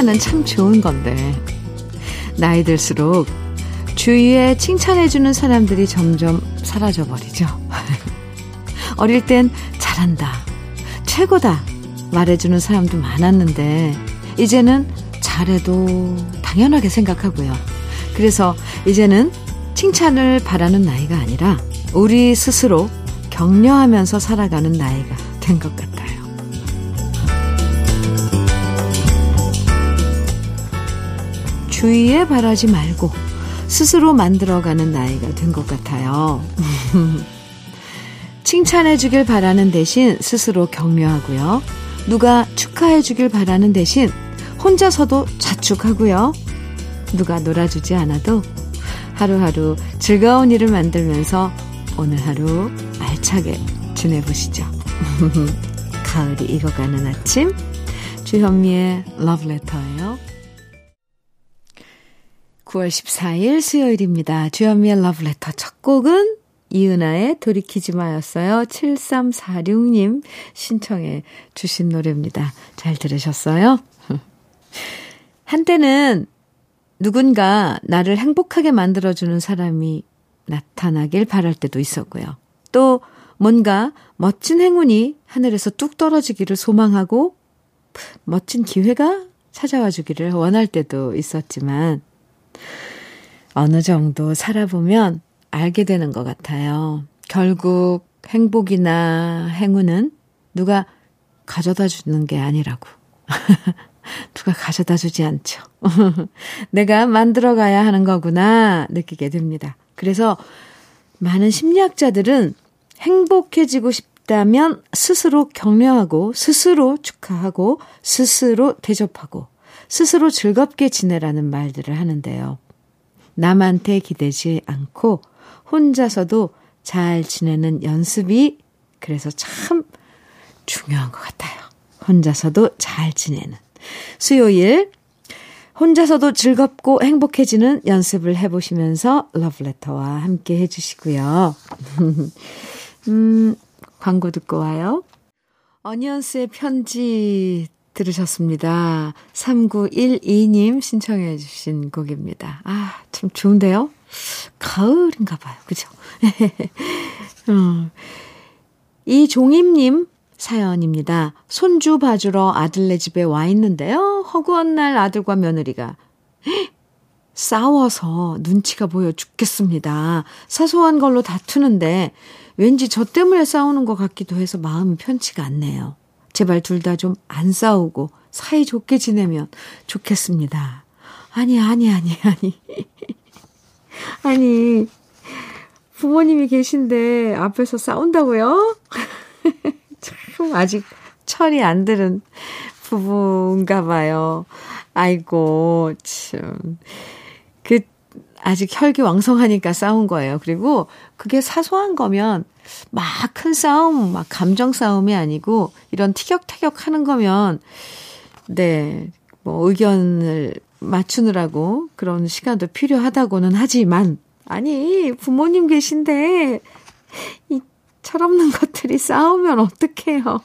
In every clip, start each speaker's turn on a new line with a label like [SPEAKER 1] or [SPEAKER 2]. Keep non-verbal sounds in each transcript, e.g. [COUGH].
[SPEAKER 1] 칭찬은 참 좋은 건데, 나이 들수록 주위에 칭찬해주는 사람들이 점점 사라져버리죠. [LAUGHS] 어릴 땐 잘한다, 최고다 말해주는 사람도 많았는데, 이제는 잘해도 당연하게 생각하고요. 그래서 이제는 칭찬을 바라는 나이가 아니라 우리 스스로 격려하면서 살아가는 나이가 된 것 같아요. 주위에 바라지 말고 스스로 만들어가는 나이가 된 것 같아요. [LAUGHS] 칭찬해 주길 바라는 대신 스스로 격려하고요. 누가 축하해 주길 바라는 대신 혼자서도 자축하고요. 누가 놀아주지 않아도 하루하루 즐거운 일을 만들면서 오늘 하루 알차게 지내보시죠. [LAUGHS] 가을이 익어가는 아침 주현미의 러브레터예요. 9월 14일 수요일입니다. 주현미의 러브레터 첫 곡은 이은아의 돌이키지 마였어요. 7346님 신청해 주신 노래입니다. 잘 들으셨어요? [LAUGHS] 한때는 누군가 나를 행복하게 만들어주는 사람이 나타나길 바랄 때도 있었고요. 또 뭔가 멋진 행운이 하늘에서 뚝 떨어지기를 소망하고 멋진 기회가 찾아와 주기를 원할 때도 있었지만 어느 정도 살아보면 알게 되는 것 같아요. 결국 행복이나 행운은 누가 가져다 주는 게 아니라고. [LAUGHS] 누가 가져다 주지 않죠. [LAUGHS] 내가 만들어 가야 하는 거구나 느끼게 됩니다. 그래서 많은 심리학자들은 행복해지고 싶다면 스스로 격려하고 스스로 축하하고 스스로 대접하고 스스로 즐겁게 지내라는 말들을 하는데요. 남한테 기대지 않고 혼자서도 잘 지내는 연습이 그래서 참 중요한 것 같아요. 혼자서도 잘 지내는. 수요일 혼자서도 즐겁고 행복해지는 연습을 해보시면서 러브레터와 함께 해주시고요. [LAUGHS] 음, 광고 듣고 와요. 어니언스의 편지 들으셨습니다. 3912님 신청해 주신 곡입니다. 아, 참 좋은데요? 가을인가 봐요. 그죠? 음. [LAUGHS] 이종임님 사연입니다. 손주 봐주러 아들네 집에 와 있는데요. 허구한 날 아들과 며느리가 [GASPS] 싸워서 눈치가 보여 죽겠습니다. 사소한 걸로 다투는데 왠지 저 때문에 싸우는 것 같기도 해서 마음이 편치가 않네요. 제발 둘 다 좀 안 싸우고 사이좋게 지내면 좋겠습니다. 아니, 아니, 아니, 아니. [LAUGHS] 아니, 부모님이 계신데 앞에서 싸운다고요? [LAUGHS] 참 아직 철이 안 들은 부부인가 봐요. 아이고, 참. 그, 아직 혈기 왕성하니까 싸운 거예요. 그리고 그게 사소한 거면 막 큰 싸움, 막 감정 싸움이 아니고 이런 티격태격 하는 거면 네, 뭐 의견을 맞추느라고 그런 시간도 필요하다고는 하지만 아니, 부모님 계신데 이 철없는 것들이 싸우면 어떡해요.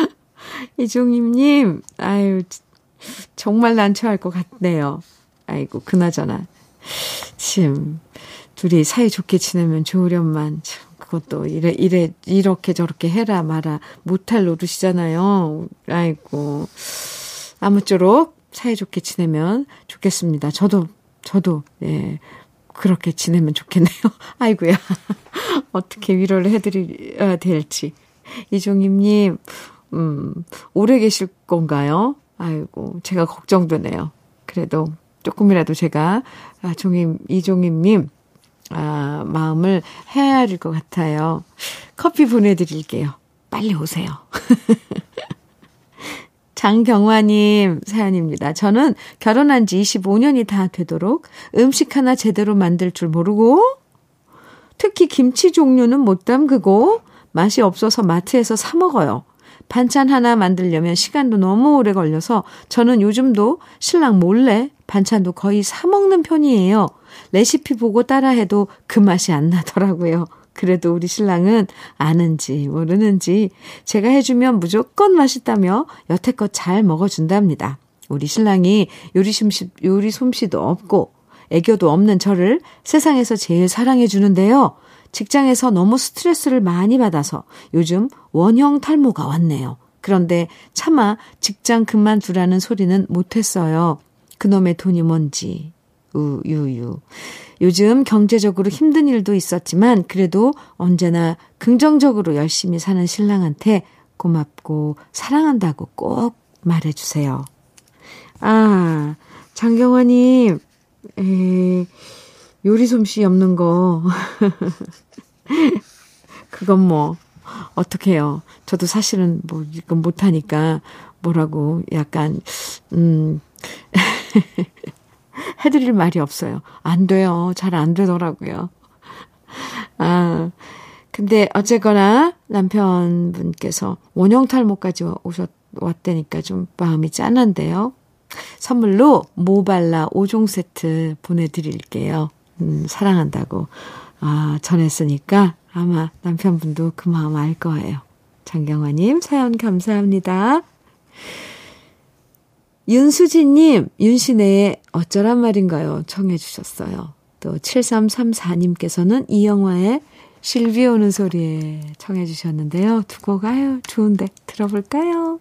[SPEAKER 1] [LAUGHS] 이종임 님, 아유, 정말 난처할 것 같네요. 아이고, 그나저나. 참, 둘이 사이좋게 지내면 좋으련만, 참, 그것도 이래, 이래, 이렇게 저렇게 해라 마라 못할 노릇이잖아요. 아이고. 아무쪼록 사이좋게 지내면 좋겠습니다. 저도, 저도, 예, 그렇게 지내면 좋겠네요. [LAUGHS] 아이고야. [LAUGHS] 어떻게 위로를 해드려야 될지. 이종임님, 음, 오래 계실 건가요? 아이고, 제가 걱정되네요. 그래도 조금이라도 제가, 아, 종임, 이종임님, 아, 마음을 헤아릴 것 같아요. 커피 보내드릴게요. 빨리 오세요. [LAUGHS] 장경화님 사연입니다. 저는 결혼한 지 25년이 다 되도록 음식 하나 제대로 만들 줄 모르고, 특히 김치 종류는 못 담그고, 맛이 없어서 마트에서 사먹어요. 반찬 하나 만들려면 시간도 너무 오래 걸려서 저는 요즘도 신랑 몰래 반찬도 거의 사먹는 편이에요. 레시피 보고 따라해도 그 맛이 안 나더라고요. 그래도 우리 신랑은 아는지 모르는지 제가 해주면 무조건 맛있다며 여태껏 잘 먹어준답니다. 우리 신랑이 요리 솜씨, 요리 솜씨도 없고 애교도 없는 저를 세상에서 제일 사랑해 주는데요. 직장에서 너무 스트레스를 많이 받아서 요즘 원형 탈모가 왔네요. 그런데 차마 직장 그만두라는 소리는 못했어요. 그놈의 돈이 뭔지. 우유유. 요즘 경제적으로 힘든 일도 있었지만 그래도 언제나 긍정적으로 열심히 사는 신랑한테 고맙고 사랑한다고 꼭 말해주세요. 아, 장경화님, 에, 요리 솜씨 없는 거. [LAUGHS] 그건 뭐, 어떡해요. 저도 사실은 뭐, 이건 못하니까 뭐라고 약간, 음, [LAUGHS] 해드릴 말이 없어요. 안 돼요. 잘 안 되더라고요. 아, 근데 어쨌거나 남편분께서 원형 탈모까지 오셨, 왔다니까 좀 마음이 짠한데요. 선물로 모발라 5종 세트 보내드릴게요. 음, 사랑한다고, 아, 전했으니까 아마 남편분도 그 마음 알 거예요. 장경화님, 사연 감사합니다. 윤수진님, 윤신혜의 어쩌란 말인가요? 청해 주셨어요. 또 7334님께서는 이 영화의 실비 오는 소리에 청해 주셨는데요. 두 곡 아유, 좋은데 들어볼까요?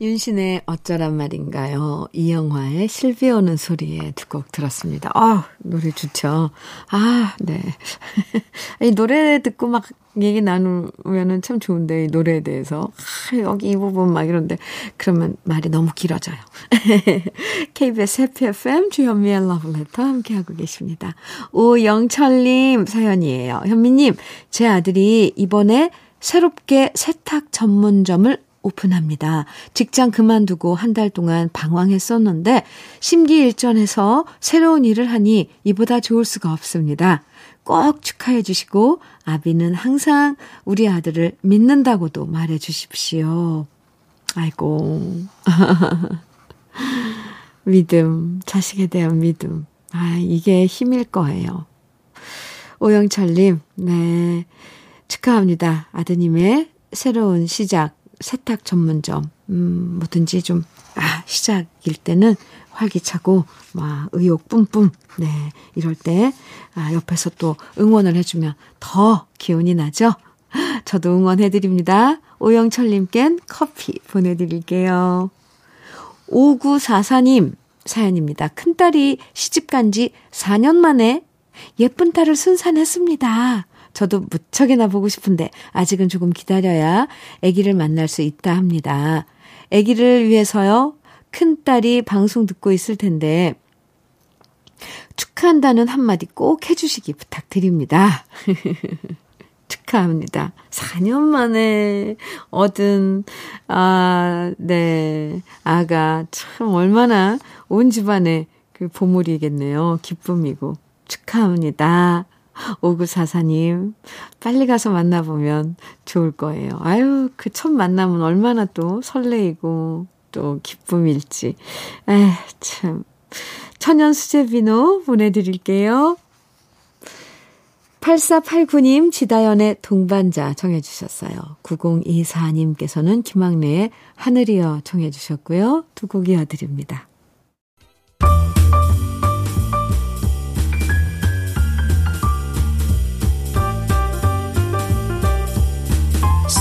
[SPEAKER 1] 윤신의 어쩌란 말인가요? 이영화의 실비 오는 소리에 두 곡 들었습니다. 아, 노래 좋죠. 아, 네. [LAUGHS] 이 노래 듣고 막 얘기 나누면은 참 좋은데, 이 노래에 대해서. 아, 여기 이 부분 막 이런데, 그러면 말이 너무 길어져요. [LAUGHS] KBS 해피 FM 주현미의 러브레터 함께하고 계십니다. 오영철님 사연이에요. 현미님, 제 아들이 이번에 새롭게 세탁 전문점을 오픈합니다. 직장 그만두고 한 달 동안 방황했었는데 심기일전해서 새로운 일을 하니 이보다 좋을 수가 없습니다. 꼭 축하해 주시고 아비는 항상 우리 아들을 믿는다고도 말해 주십시오. 아이고. [LAUGHS] 믿음, 자식에 대한 믿음. 아, 이게 힘일 거예요. 오영철님, 네. 축하합니다. 아드님의 새로운 시작 세탁 전문점, 음, 뭐든지 좀, 아, 시작일 때는 활기차고, 막, 의욕 뿜뿜, 네, 이럴 때, 아, 옆에서 또 응원을 해주면 더 기운이 나죠? 저도 응원해드립니다. 오영철님껜 커피 보내드릴게요. 5944님 사연입니다. 큰딸이 시집간 지 4년 만에 예쁜 딸을 순산했습니다. 저도 무척이나 보고 싶은데 아직은 조금 기다려야 아기를 만날 수 있다 합니다. 아기를 위해서요. 큰딸이 방송 듣고 있을 텐데 축하한다는 한마디 꼭 해주시기 부탁드립니다. [LAUGHS] 축하합니다. 4년 만에 얻은, 아, 네, 아가 참 얼마나 온 집안의 그 보물이겠네요. 기쁨이고. 축하합니다. 5944님, 빨리 가서 만나보면 좋을 거예요. 아유, 그 첫 만남은 얼마나 또 설레이고 또 기쁨일지. 에 참. 천연 수제 비누 보내드릴게요. 8489님, 지다연의 동반자 정해주셨어요. 9024님께서는 김학래의 하늘이여 정해주셨고요. 두 곡 이어드립니다.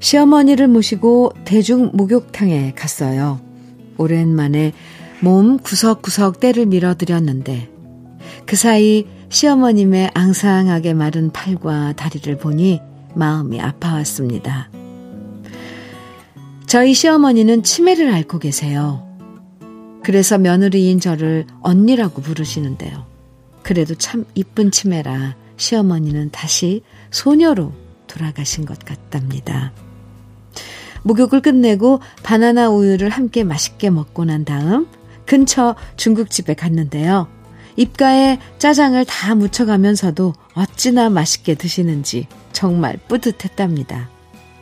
[SPEAKER 1] 시어머니를 모시고 대중 목욕탕에 갔어요. 오랜만에 몸 구석구석 때를 밀어드렸는데 그 사이 시어머님의 앙상하게 마른 팔과 다리를 보니 마음이 아파왔습니다. 저희 시어머니는 치매를 앓고 계세요. 그래서 며느리인 저를 언니라고 부르시는데요. 그래도 참 이쁜 치매라 시어머니는 다시 소녀로 돌아가신 것 같답니다. 목욕을 끝내고 바나나 우유를 함께 맛있게 먹고 난 다음 근처 중국집에 갔는데요. 입가에 짜장을 다 묻혀가면서도 어찌나 맛있게 드시는지 정말 뿌듯했답니다.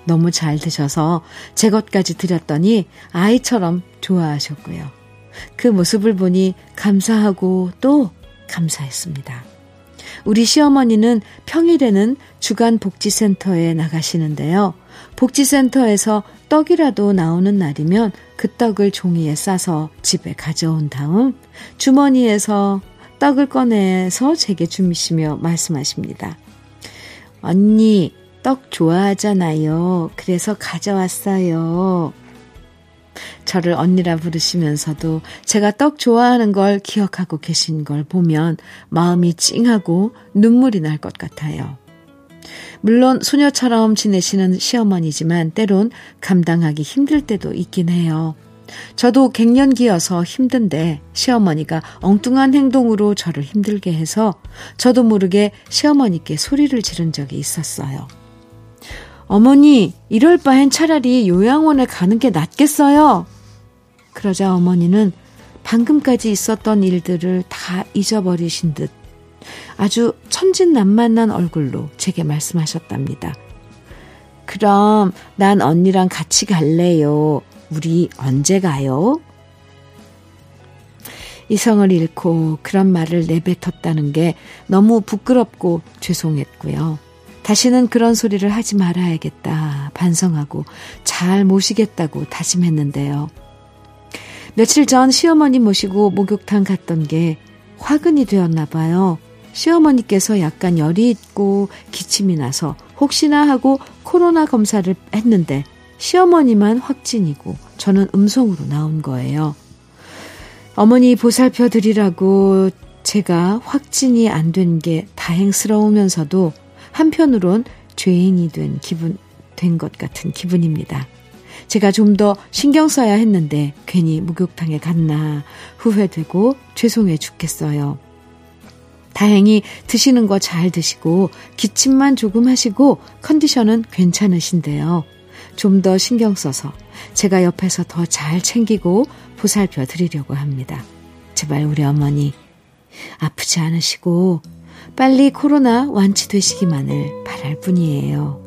[SPEAKER 1] 너무 잘 드셔서 제 것까지 드렸더니 아이처럼 좋아하셨고요. 그 모습을 보니 감사하고 또 감사했습니다. 우리 시어머니는 평일에는 주간 복지센터에 나가시는데요. 복지센터에서 떡이라도 나오는 날이면 그 떡을 종이에 싸서 집에 가져온 다음 주머니에서 떡을 꺼내서 제게 주시며 말씀하십니다. 언니, 떡 좋아하잖아요. 그래서 가져왔어요. 저를 언니라 부르시면서도 제가 떡 좋아하는 걸 기억하고 계신 걸 보면 마음이 찡하고 눈물이 날 것 같아요. 물론 소녀처럼 지내시는 시어머니지만 때론 감당하기 힘들 때도 있긴 해요. 저도 갱년기여서 힘든데 시어머니가 엉뚱한 행동으로 저를 힘들게 해서 저도 모르게 시어머니께 소리를 지른 적이 있었어요. 어머니, 이럴 바엔 차라리 요양원에 가는 게 낫겠어요. 그러자 어머니는 방금까지 있었던 일들을 다 잊어버리신 듯 아주 천진난만한 얼굴로 제게 말씀하셨답니다. 그럼 난 언니랑 같이 갈래요. 우리 언제 가요? 이성을 잃고 그런 말을 내뱉었다는 게 너무 부끄럽고 죄송했고요. 다시는 그런 소리를 하지 말아야겠다 반성하고 잘 모시겠다고 다짐했는데요. 며칠 전 시어머니 모시고 목욕탕 갔던 게 화근이 되었나 봐요. 시어머니께서 약간 열이 있고 기침이 나서 혹시나 하고 코로나 검사를 했는데 시어머니만 확진이고 저는 음성으로 나온 거예요. 어머니 보살펴 드리라고 제가 확진이 안 된 게 다행스러우면서도 한편으론 죄인이 된 기분, 된 것 같은 기분입니다. 제가 좀 더 신경 써야 했는데 괜히 목욕탕에 갔나 후회되고 죄송해 죽겠어요. 다행히 드시는 거 잘 드시고 기침만 조금 하시고 컨디션은 괜찮으신데요. 좀 더 신경 써서 제가 옆에서 더 잘 챙기고 보살펴 드리려고 합니다. 제발 우리 어머니 아프지 않으시고 빨리 코로나 완치되시기만을 바랄 뿐이에요.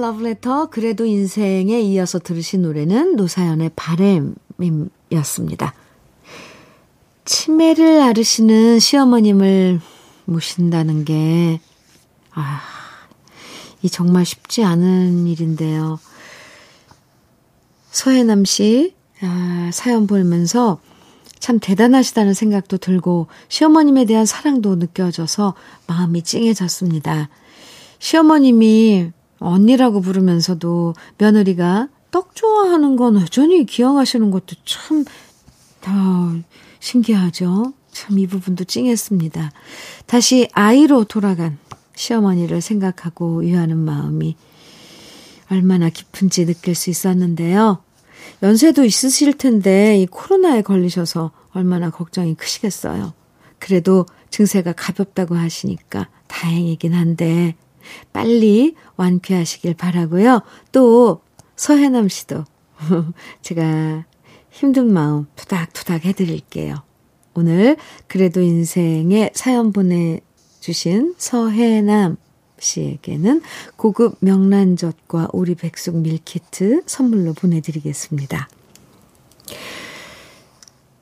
[SPEAKER 1] 러브레터 그래도 인생에 이어서 들으신 노래는 노사연의 바램이었습니다. 치매를 앓으시는 시어머님을 모신다는 게, 아, 이 정말 쉽지 않은 일인데요. 서해남 씨, 아, 사연 보면서 참 대단하시다는 생각도 들고 시어머님에 대한 사랑도 느껴져서 마음이 찡해졌습니다. 시어머님이 언니라고 부르면서도 며느리가 떡 좋아하는 건 여전히 기억하시는 것도 참, 아, 신기하죠? 참 이 부분도 찡했습니다. 다시 아이로 돌아간 시어머니를 생각하고 위하는 마음이 얼마나 깊은지 느낄 수 있었는데요. 연세도 있으실 텐데 이 코로나에 걸리셔서 얼마나 걱정이 크시겠어요. 그래도 증세가 가볍다고 하시니까 다행이긴 한데 빨리 완쾌하시길 바라고요. 또 서해남 씨도 [LAUGHS] 제가 힘든 마음 투닥투닥 해드릴게요. 오늘 그래도 인생에 사연 보내주신 서해남 씨에게는 고급 명란젓과 오리 백숙 밀키트 선물로 보내드리겠습니다.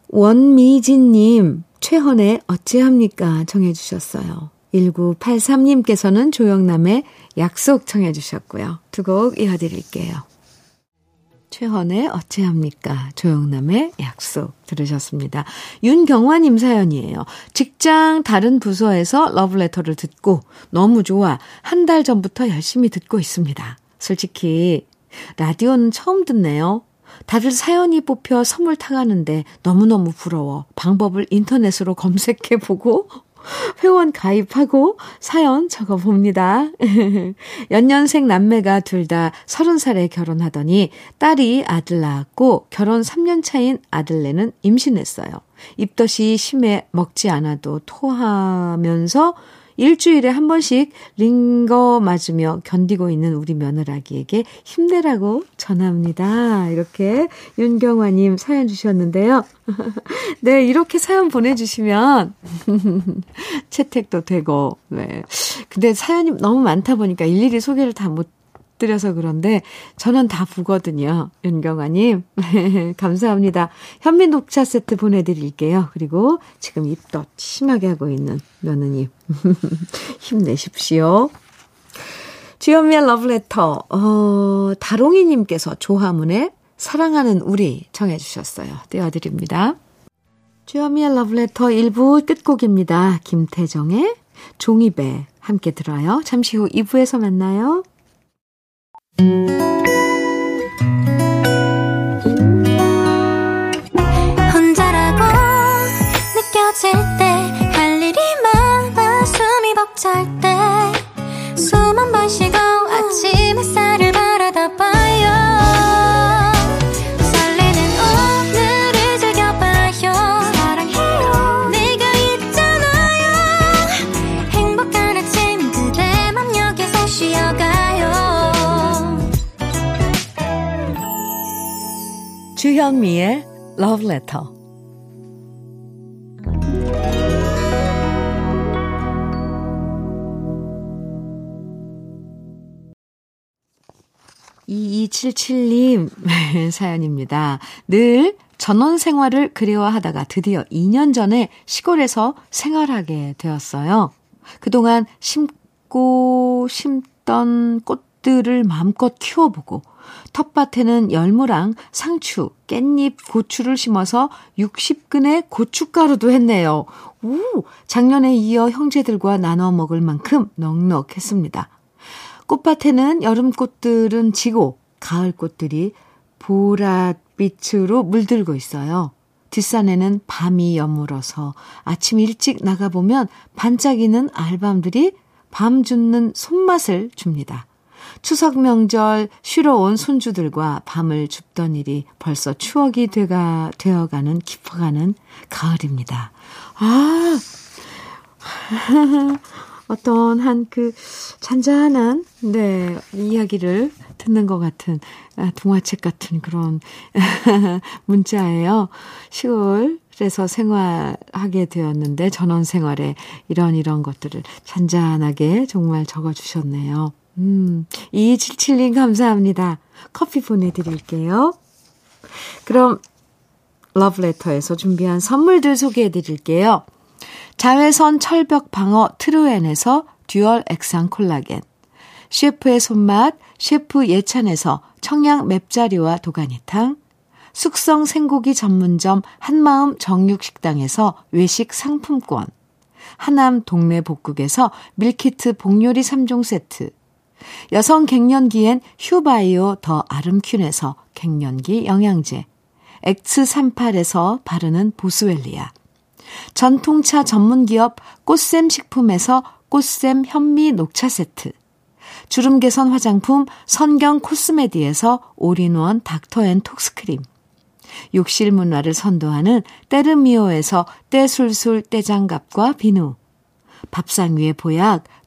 [SPEAKER 1] 원미진님, 최헌의 어찌합니까? 정해주셨어요. 1983님께서는 조영남의 약속 청해 주셨고요. 두 곡 이어드릴게요. 최헌의 어찌합니까? 조영남의 약속 들으셨습니다. 윤경화님 사연이에요. 직장 다른 부서에서 러브레터를 듣고 너무 좋아 한 달 전부터 열심히 듣고 있습니다. 솔직히 라디오는 처음 듣네요. 다들 사연이 뽑혀 선물 타가는데 너무너무 부러워. 방법을 인터넷으로 검색해보고 회원 가입하고 사연 적어봅니다. [LAUGHS] 연년생 남매가 둘다 서른 살에 결혼하더니 딸이 아들 낳았고 결혼 3년 차인 아들네는 임신했어요. 입덧이 심해 먹지 않아도 토하면서 일주일에 한 번씩 링거 맞으며 견디고 있는 우리 며느라기에게 힘내라고 전합니다. 이렇게 윤경화님 사연 주셨는데요. [LAUGHS] 네, 이렇게 사연 보내주시면 [LAUGHS] 채택도 되고, 네. 근데 사연이 너무 많다 보니까 일일이 소개를 다 못 드려서 그런데 저는 다 보거든요. 윤경아님. [LAUGHS] 감사합니다. 현미 녹차 세트 보내드릴게요. 그리고 지금 입덧 심하게 하고 있는 며느님. [LAUGHS] 힘내십시오. 주현미의 러브레터, 어, 다롱이님께서 조화문에 사랑하는 우리 정해주셨어요. 띄워드립니다. 주현미의 러브레터 1부 끝곡입니다. 김태정의 종이배 함께 들어요. 잠시 후 2부에서 만나요. 혼자라고 느껴질 때 할 일이 많아 숨이 벅찰 때 숨 한 번 쉬고 아침 햇살을 주현미의 Love Letter. 이이칠칠님 [LAUGHS] 사연입니다. 늘 전원 생활을 그리워하다가 드디어 2년 전에 시골에서 생활하게 되었어요. 그동안 심고 심던 꽃 들을 마음껏 키워보고 텃밭에는 열무랑 상추, 깻잎, 고추를 심어서 60근의 고춧가루도 했네요. 오, 작년에 이어 형제들과 나눠 먹을 만큼 넉넉했습니다. 꽃밭에는 여름꽃들은 지고 가을꽃들이 보랏빛으로 물들고 있어요. 뒷산에는 밤이 여물어서 아침 일찍 나가보면 반짝이는 알밤들이 밤 줍는 손맛을 줍니다. 추석 명절 쉬러 온 손주들과 밤을 줍던 일이 벌써 추억이 돼가, 되어가는, 깊어가는 가을입니다. 아, [LAUGHS] 어떤 한 그 잔잔한, 네, 이야기를 듣는 것 같은, 아, 동화책 같은 그런 [LAUGHS] 문자예요. 시골에서 생활하게 되었는데 전원 생활에 이런 이런 것들을 잔잔하게 정말 적어주셨네요. 음, 2277님 감사합니다. 커피 보내드릴게요. 그럼 러브레터에서 준비한 선물들 소개해 드릴게요. 자외선 철벽 방어 트루엔에서 듀얼 액상 콜라겐 셰프의 손맛 셰프 예찬에서 청양 맵자리와 도가니탕 숙성 생고기 전문점 한마음 정육식당에서 외식 상품권 하남 동네 복국에서 밀키트 복요리 3종 세트 여성 갱년기엔 휴바이오 더 아름퀸에서 갱년기 영양제, X38에서 바르는 보스웰리아, 전통차 전문기업 꽃샘 식품에서 꽃샘 현미 녹차 세트, 주름 개선 화장품 선경 코스메디에서 올인원 닥터앤톡스크림, 욕실 문화를 선도하는 때르미오에서 때술술 때장갑과 비누, 밥상 위의 보약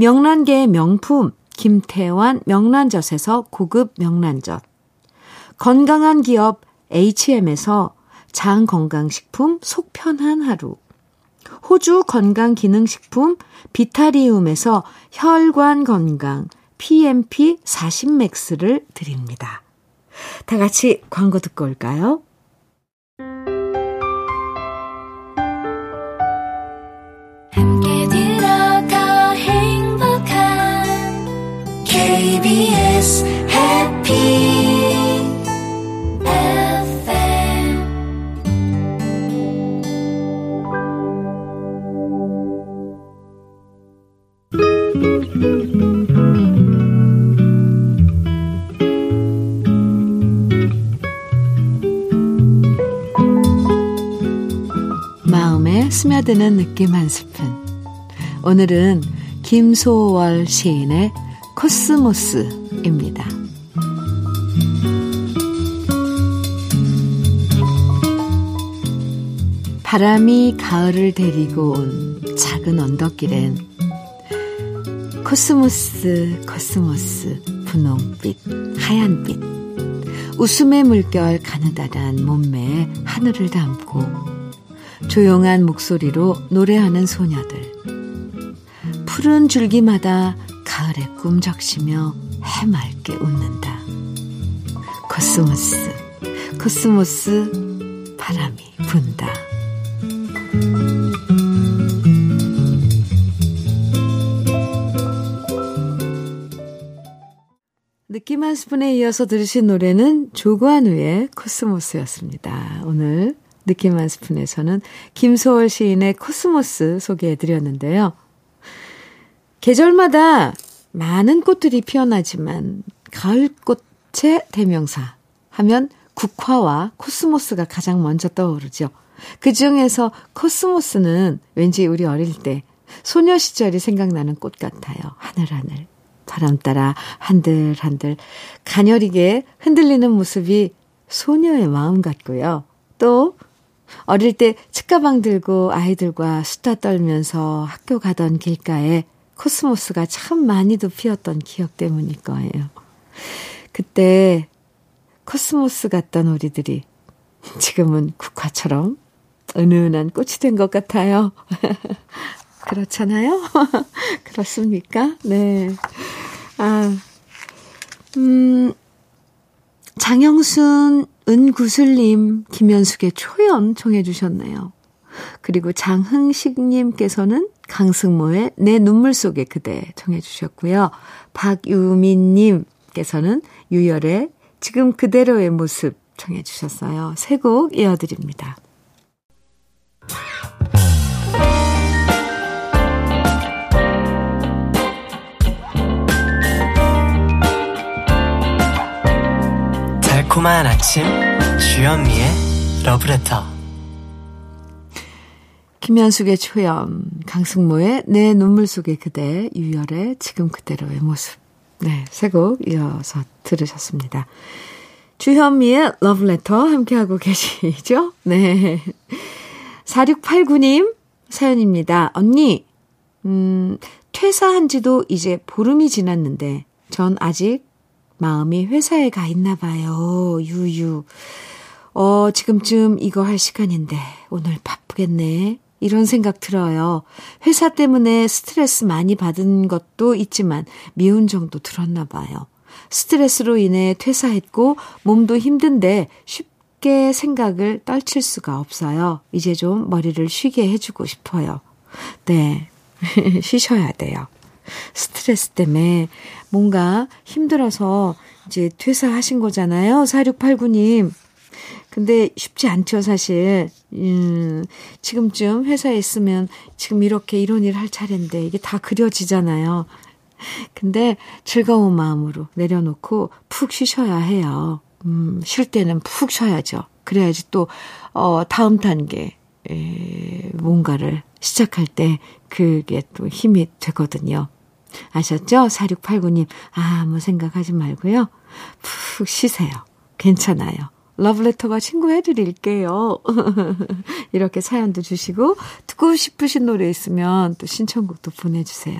[SPEAKER 1] 명란계의 명품 김태환 명란젓에서 고급 명란젓 건강한 기업 HM에서 장건강식품 속편한 하루 호주 건강기능식품 비타리움에서 혈관 건강 PMP 40맥스를 드립니다. 다 같이 광고 듣고 올까요? KBS 해피 마음에 스며드는 느낌 한 스푼. 오늘은 김소월 시인의 코스모스입니다. 바람이 가을을 데리고 온 작은 언덕길엔 코스모스, 코스모스, 분홍빛, 하얀빛, 웃음의 물결 가느다란 몸매에 하늘을 담고 조용한 목소리로 노래하는 소녀들. 푸른 줄기마다 가을의 꿈 적시며 해맑게 웃는다. 코스모스, 코스모스, 바람이 분다. 느낌 한 스푼에 이어서 들으신 노래는 조관우의 코스모스였습니다. 오늘 느낌 한 스푼에서는 김소월 시인의 코스모스 소개해 드렸는데요. 계절마다 많은 꽃들이 피어나지만 가을꽃의 대명사 하면 국화와 코스모스가 가장 먼저 떠오르죠. 그 중에서 코스모스는 왠지 우리 어릴 때 소녀 시절이 생각나는 꽃 같아요. 하늘하늘. 바람 따라 한들한들 가녀리게 흔들리는 모습이 소녀의 마음 같고요. 또 어릴 때 책가방 들고 아이들과 수다 떨면서 학교 가던 길가에 코스모스가 참 많이도 피었던 기억 때문일 거예요. 그때 코스모스 같던 우리들이 지금은 국화처럼 은은한 꽃이 된 것 같아요. [LAUGHS] 그렇잖아요? [LAUGHS] 그렇습니까? 네. 아, 음, 장영순, 은구슬님, 김현숙의 초연 청해주셨네요. 그리고 장흥식님께서는 강승모의 내 눈물 속의 그대 청해주셨고요. 박유민님께서는 유열의 지금 그대로의 모습 청해주셨어요. 세 곡 이어드립니다.
[SPEAKER 2] 달콤한 아침 주현미의 러브레터
[SPEAKER 1] 김현숙의 초연, 강승모의 내 눈물 속의 그대, 유열의 지금 그대로의 모습. 네, 세 곡 이어서 들으셨습니다. 주현미의 러브레터 함께하고 계시죠? 네. 4689님 사연입니다. 언니, 음, 퇴사한 지도 이제 보름이 지났는데, 전 아직 마음이 회사에 가 있나 봐요. 유유. 어, 지금쯤 이거 할 시간인데, 오늘 바쁘겠네. 이런 생각 들어요. 회사 때문에 스트레스 많이 받은 것도 있지만, 미운 정도 들었나 봐요. 스트레스로 인해 퇴사했고, 몸도 힘든데, 쉽게 생각을 떨칠 수가 없어요. 이제 좀 머리를 쉬게 해주고 싶어요. 네. [LAUGHS] 쉬셔야 돼요. 스트레스 때문에 뭔가 힘들어서 이제 퇴사하신 거잖아요. 4689님. 근데 쉽지 않죠, 사실. 음, 지금쯤 회사에 있으면 지금 이렇게 이런 일할 차례인데 이게 다 그려지잖아요. 근데 즐거운 마음으로 내려놓고 푹 쉬셔야 해요. 음, 쉴 때는 푹 쉬어야죠. 그래야지 또, 어, 다음 단계, 에, 뭔가를 시작할 때 그게 또 힘이 되거든요. 아셨죠? 4689님. 아, 아무 생각하지 말고요. 푹 쉬세요. 괜찮아요. 러브레터가 친구해드릴게요. [LAUGHS] 이렇게 사연도 주시고, 듣고 싶으신 노래 있으면 또 신청곡도 보내주세요.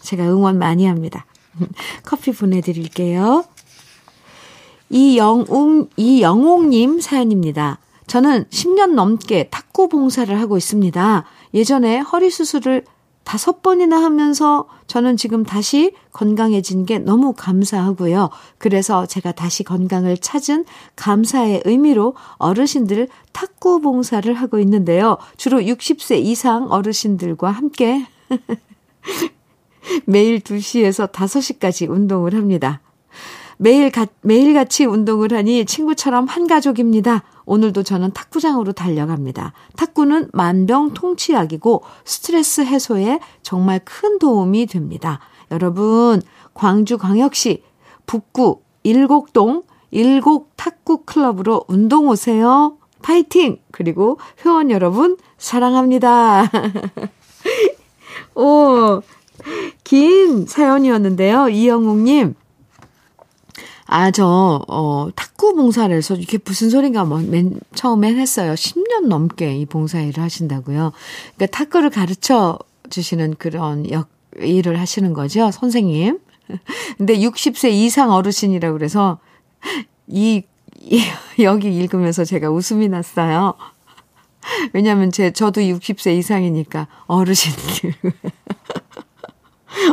[SPEAKER 1] 제가 응원 많이 합니다. [LAUGHS] 커피 보내드릴게요. 이영웅, 이영웅님 사연입니다. 저는 10년 넘게 탁구 봉사를 하고 있습니다. 예전에 허리 수술을 다섯 번이나 하면서 저는 지금 다시 건강해진 게 너무 감사하고요. 그래서 제가 다시 건강을 찾은 감사의 의미로 어르신들 탁구 봉사를 하고 있는데요. 주로 60세 이상 어르신들과 함께 [LAUGHS] 매일 2시에서 5시까지 운동을 합니다. 매일 가, 매일같이 운동을 하니 친구처럼 한 가족입니다. 오늘도 저는 탁구장으로 달려갑니다. 탁구는 만병통치약이고 스트레스 해소에 정말 큰 도움이 됩니다. 여러분, 광주광역시 북구 일곡동 일곡 탁구 클럽으로 운동 오세요. 파이팅! 그리고 회원 여러분, 사랑합니다. [LAUGHS] 오, 긴 사연이었는데요. 이영웅님, 아, 저, 어, 탁구 봉사를 해서 이게 무슨 소린가 뭐, 맨 처음엔 했어요. 10년 넘게 이 봉사 일을 하신다고요. 그러니까 탁구를 가르쳐 주시는 그런 역, 일을 하시는 거죠. 선생님. [LAUGHS] 근데 60세 이상 어르신이라고 그래서 이, 이 [LAUGHS] 여기 읽으면서 제가 웃음이 났어요. [LAUGHS] 왜냐면 제, 저도 60세 이상이니까 어르신들.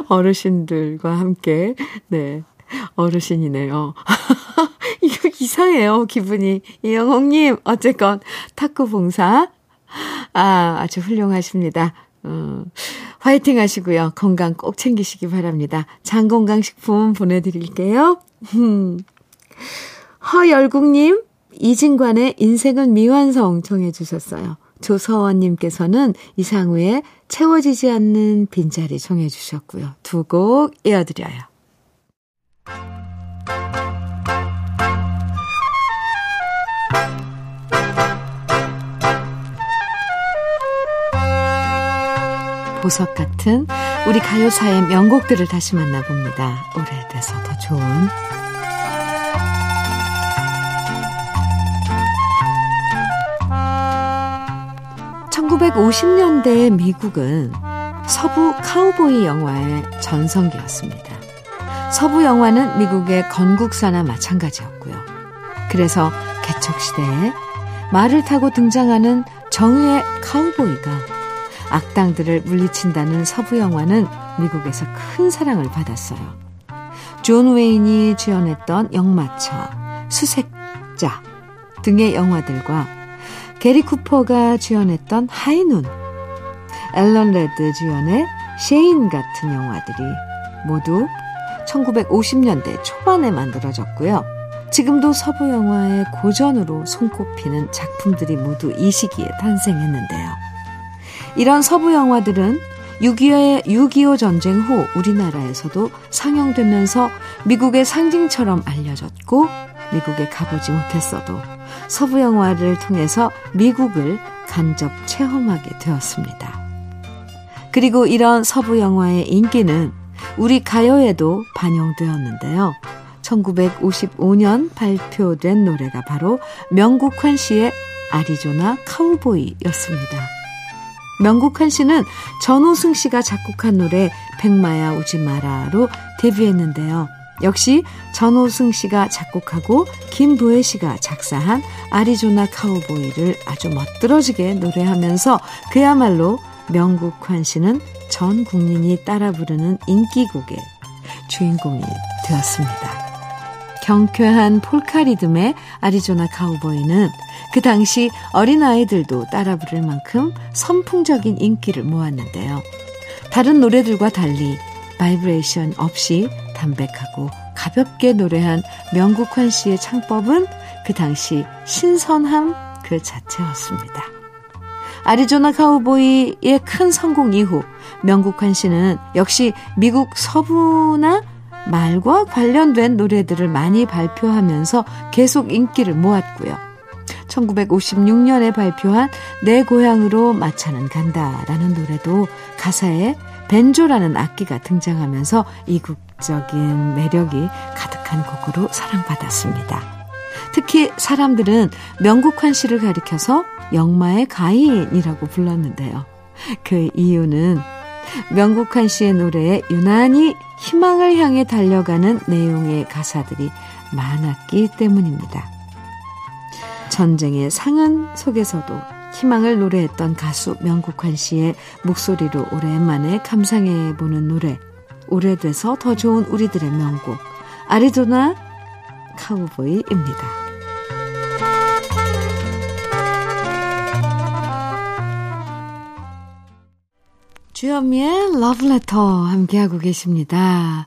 [SPEAKER 1] 어르신들과 함께, 네. 어르신이네요. [LAUGHS] 이거 이상해요, 기분이. 이영홍님, 어쨌건, 탁구 봉사. 아, 아주 훌륭하십니다. 어, 화이팅 하시고요. 건강 꼭 챙기시기 바랍니다. 장건강식품 보내드릴게요. [LAUGHS] 허열국님, 이진관의 인생은 미완성 청해주셨어요. 조서원님께서는 이상우의 채워지지 않는 빈자리 청해주셨고요. 두 곡 이어드려요. 보석 같은 우리 가요사의 명곡들을 다시 만나봅니다. 오래돼서 더 좋은 1950년대 미국은 서부 카우보이 영화의 전성기였습니다. 서부 영화는 미국의 건국사나 마찬가지였고요. 그래서 개척시대에 말을 타고 등장하는 정의의 카우보이가 악당들을 물리친다는 서부 영화는 미국에서 큰 사랑을 받았어요. 존 웨인이 주연했던 역마차, 수색자 등의 영화들과 게리 쿠퍼가 주연했던 하이눈, 앨런 레드 주연의 셰인 같은 영화들이 모두 1950년대 초반에 만들어졌고요. 지금도 서부 영화의 고전으로 손꼽히는 작품들이 모두 이 시기에 탄생했는데요. 이런 서부 영화들은 6.25의 6.25 전쟁 후 우리나라에서도 상영되면서 미국의 상징처럼 알려졌고 미국에 가보지 못했어도 서부 영화를 통해서 미국을 간접 체험하게 되었습니다. 그리고 이런 서부 영화의 인기는 우리 가요에도 반영되었는데요. 1955년 발표된 노래가 바로 명국환 씨의 아리조나 카우보이였습니다. 명국한 씨는 전호승 씨가 작곡한 노래 백마야 오지 마라로 데뷔했는데요. 역시 전호승 씨가 작곡하고 김부혜 씨가 작사한 아리조나 카우보이를 아주 멋들어지게 노래하면서 그야말로 명국환 씨는 전 국민이 따라 부르는 인기곡의 주인공이 되었습니다. 경쾌한 폴카 리듬의 아리조나 카우보이는 그 당시 어린아이들도 따라 부를 만큼 선풍적인 인기를 모았는데요. 다른 노래들과 달리 바이브레이션 없이 담백하고 가볍게 노래한 명국환 씨의 창법은 그 당시 신선함 그 자체였습니다. 아리조나 카우보이의 큰 성공 이후 명국환 씨는 역시 미국 서부나 말과 관련된 노래들을 많이 발표하면서 계속 인기를 모았고요. 1956년에 발표한 내 고향으로 마차는 간다라는 노래도 가사에 벤조라는 악기가 등장하면서 이국적인 매력이 가득한 곡으로 사랑받았습니다. 특히 사람들은 명국환 씨를 가리켜서 영마의 가인이라고 불렀는데요. 그 이유는 명국환 씨의 노래에 유난히 희망을 향해 달려가는 내용의 가사들이 많았기 때문입니다. 전쟁의 상흔 속에서도 희망을 노래했던 가수 명국환 씨의 목소리로 오랜만에 감상해 보는 노래 오래돼서 더 좋은 우리들의 명곡 아리조나 카우보이입니다. 주현미의 러브레터 함께하고 계십니다.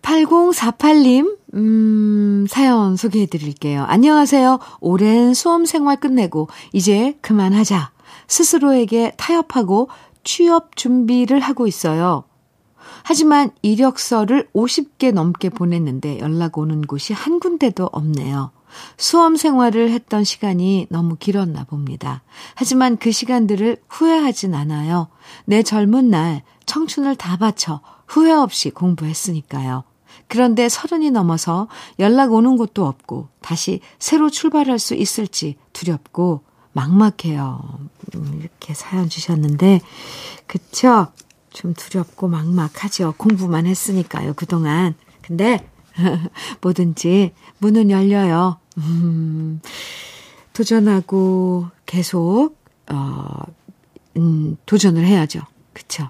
[SPEAKER 1] 8048님, 음, 사연 소개해 드릴게요. 안녕하세요. 오랜 수험 생활 끝내고 이제 그만하자. 스스로에게 타협하고 취업 준비를 하고 있어요. 하지만 이력서를 50개 넘게 보냈는데 연락 오는 곳이 한 군데도 없네요. 수험 생활을 했던 시간이 너무 길었나 봅니다. 하지만 그 시간들을 후회하진 않아요. 내 젊은 날 청춘을 다 바쳐 후회 없이 공부했으니까요. 그런데 서른이 넘어서 연락 오는 곳도 없고 다시 새로 출발할 수 있을지 두렵고 막막해요. 음, 이렇게 사연 주셨는데, 그쵸? 좀 두렵고 막막하죠. 공부만 했으니까요, 그동안. 근데, [LAUGHS] 뭐든지 문은 열려요. 음, 도전하고 계속, 어, 음, 도전을 해야죠. 그쵸?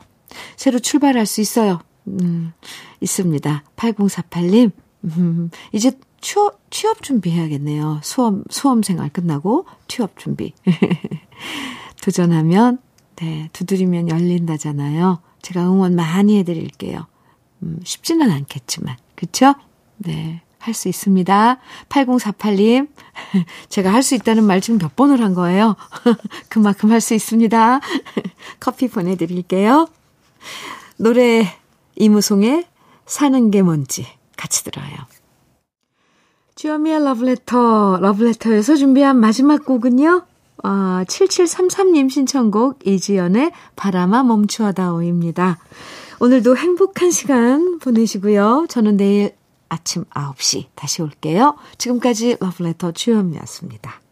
[SPEAKER 1] 새로 출발할 수 있어요. 음, 있습니다. 8048님, 음, 이제 취업, 취업 준비해야겠네요. 수험, 수험 생활 끝나고 취업 준비. [LAUGHS] 도전하면, 네, 두드리면 열린다잖아요. 제가 응원 많이 해드릴게요. 음, 쉽지는 않겠지만, 그쵸? 네, 할 수 있습니다. 8048님, [LAUGHS] 제가 할 수 있다는 말 지금 몇 번을 한 거예요? [LAUGHS] 그만큼 할 수 있습니다. [LAUGHS] 커피 보내드릴게요. 노래 이무송의 사는 게 뭔지 같이 들어요. 주여미의 러브레터, 러브레터에서 준비한 마지막 곡은요. 어, 7733님 신청곡 이지연의 바람아 멈추어다오입니다. 오늘도 행복한 시간 보내시고요. 저는 내일 아침 9시 다시 올게요. 지금까지 러브레터 주현미였습니다.